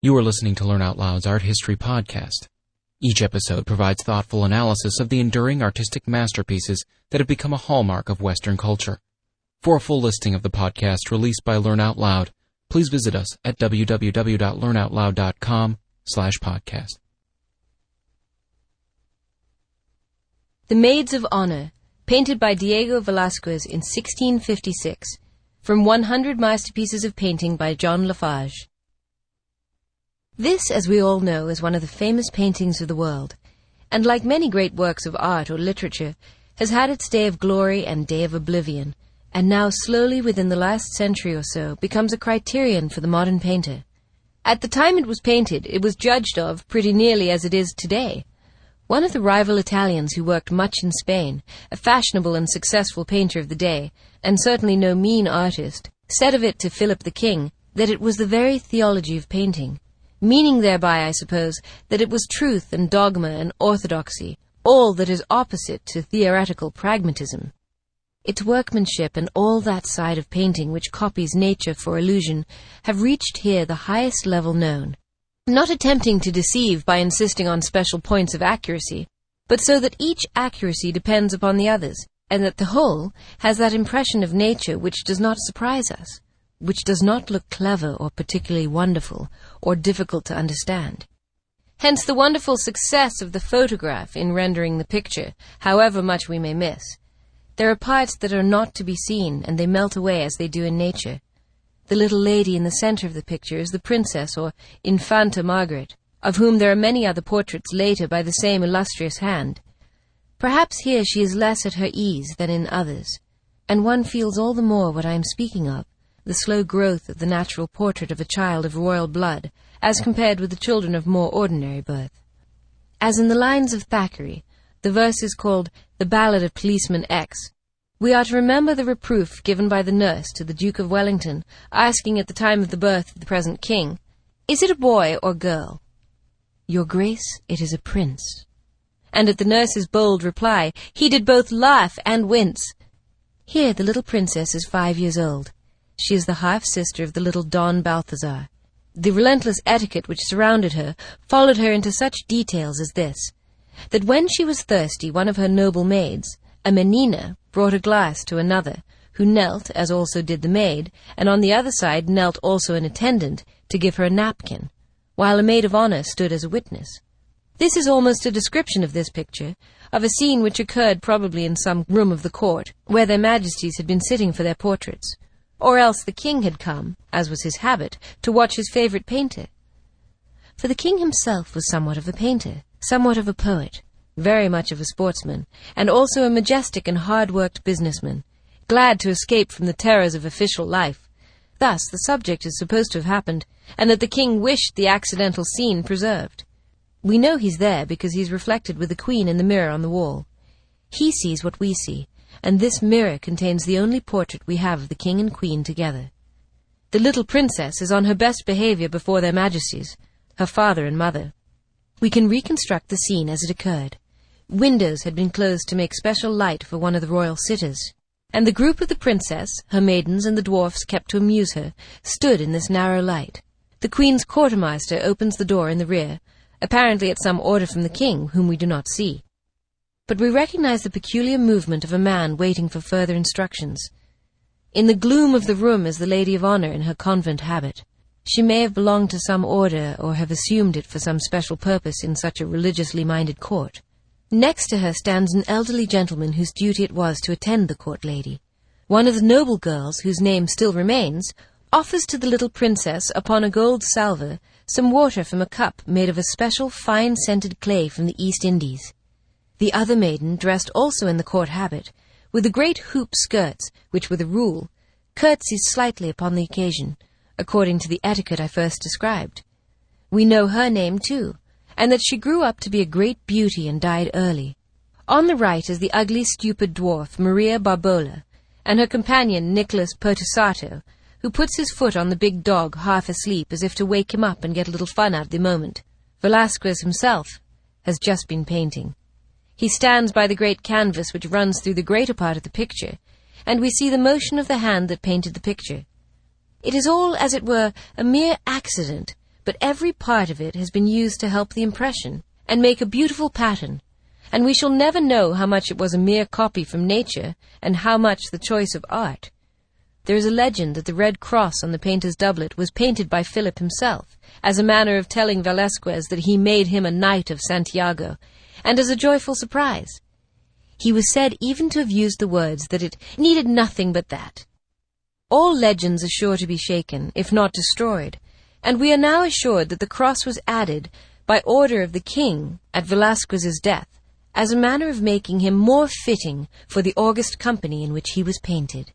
You are listening to Learn Out Loud's Art History Podcast. Each episode provides thoughtful analysis of the enduring artistic masterpieces that have become a hallmark of Western culture. For a full listing of the podcast released by Learn Out Loud, please visit us at www.learnoutloud.com slash podcast. The Maids of Honor, painted by Diego Velázquez in 1656, from 100 Masterpieces of Painting by John Lafarge. This, as we all know, is one of the famous paintings of the world, and like many great works of art or literature, has had its day of glory and day of oblivion, and now slowly within the last century or so becomes a criterion for the modern painter. At the time it was painted, it was judged of pretty nearly as it is today. One of the rival Italians who worked much in Spain, a fashionable and successful painter of the day, and certainly no mean artist, said of it to Philip the King that it was the very theology of painting meaning thereby, I suppose, that it was truth and dogma and orthodoxy, all that is opposite to theoretical pragmatism. Its workmanship and all that side of painting which copies nature for illusion have reached here the highest level known, not attempting to deceive by insisting on special points of accuracy, but so that each accuracy depends upon the others, and that the whole has that impression of nature which does not surprise us which does not look clever or particularly wonderful or difficult to understand. Hence the wonderful success of the photograph in rendering the picture, however much we may miss. There are parts that are not to be seen, and they melt away as they do in nature. The little lady in the center of the picture is the princess or Infanta Margaret, of whom there are many other portraits later by the same illustrious hand. Perhaps here she is less at her ease than in others, and one feels all the more what I am speaking of the slow growth of the natural portrait of a child of royal blood, as compared with the children of more ordinary birth. As in the lines of Thackeray, the verse is called The Ballad of Policeman X. We are to remember the reproof given by the nurse to the Duke of Wellington, asking at the time of the birth of the present king, Is it a boy or girl? Your Grace, it is a prince. And at the nurse's bold reply, he did both laugh and wince. Here the little princess is five years old. She is the half sister of the little Don Balthazar. The relentless etiquette which surrounded her followed her into such details as this that when she was thirsty, one of her noble maids, a menina, brought a glass to another, who knelt, as also did the maid, and on the other side knelt also an attendant, to give her a napkin, while a maid of honor stood as a witness. This is almost a description of this picture, of a scene which occurred probably in some room of the court, where their majesties had been sitting for their portraits or else the king had come, as was his habit, to watch his favorite painter. For the king himself was somewhat of a painter, somewhat of a poet, very much of a sportsman, and also a majestic and hard-worked businessman, glad to escape from the terrors of official life. Thus, the subject is supposed to have happened, and that the king wished the accidental scene preserved. We know he's there because he's reflected with the queen in the mirror on the wall. He sees what we see, and this mirror contains the only portrait we have of the king and queen together. The little princess is on her best behavior before their majesties, her father and mother. We can reconstruct the scene as it occurred. Windows had been closed to make special light for one of the royal sitters, and the group of the princess, her maidens, and the dwarfs kept to amuse her stood in this narrow light. The queen's quartermaster opens the door in the rear, apparently at some order from the king, whom we do not see but we recognize the peculiar movement of a man waiting for further instructions. In the gloom of the room is the lady of honor in her convent habit. She may have belonged to some order or have assumed it for some special purpose in such a religiously minded court. Next to her stands an elderly gentleman whose duty it was to attend the court lady. One of the noble girls, whose name still remains, offers to the little princess, upon a gold salver, some water from a cup made of a special fine scented clay from the East Indies. The other maiden, dressed also in the court habit, with the great hoop skirts, which were the rule, curtsies slightly upon the occasion, according to the etiquette I first described. We know her name, too, and that she grew up to be a great beauty and died early. On the right is the ugly, stupid dwarf, Maria Barbola, and her companion, Nicholas Pertusato, who puts his foot on the big dog half asleep as if to wake him up and get a little fun out of the moment. Velasquez himself has just been painting. He stands by the great canvas which runs through the greater part of the picture, and we see the motion of the hand that painted the picture. It is all, as it were, a mere accident, but every part of it has been used to help the impression and make a beautiful pattern, and we shall never know how much it was a mere copy from nature and how much the choice of art. There is a legend that the red cross on the painter's doublet was painted by Philip himself, as a manner of telling Velasquez that he made him a knight of Santiago, and as a joyful surprise. He was said even to have used the words that it needed nothing but that. All legends are sure to be shaken, if not destroyed, and we are now assured that the cross was added by order of the king at Velasquez's death, as a manner of making him more fitting for the august company in which he was painted.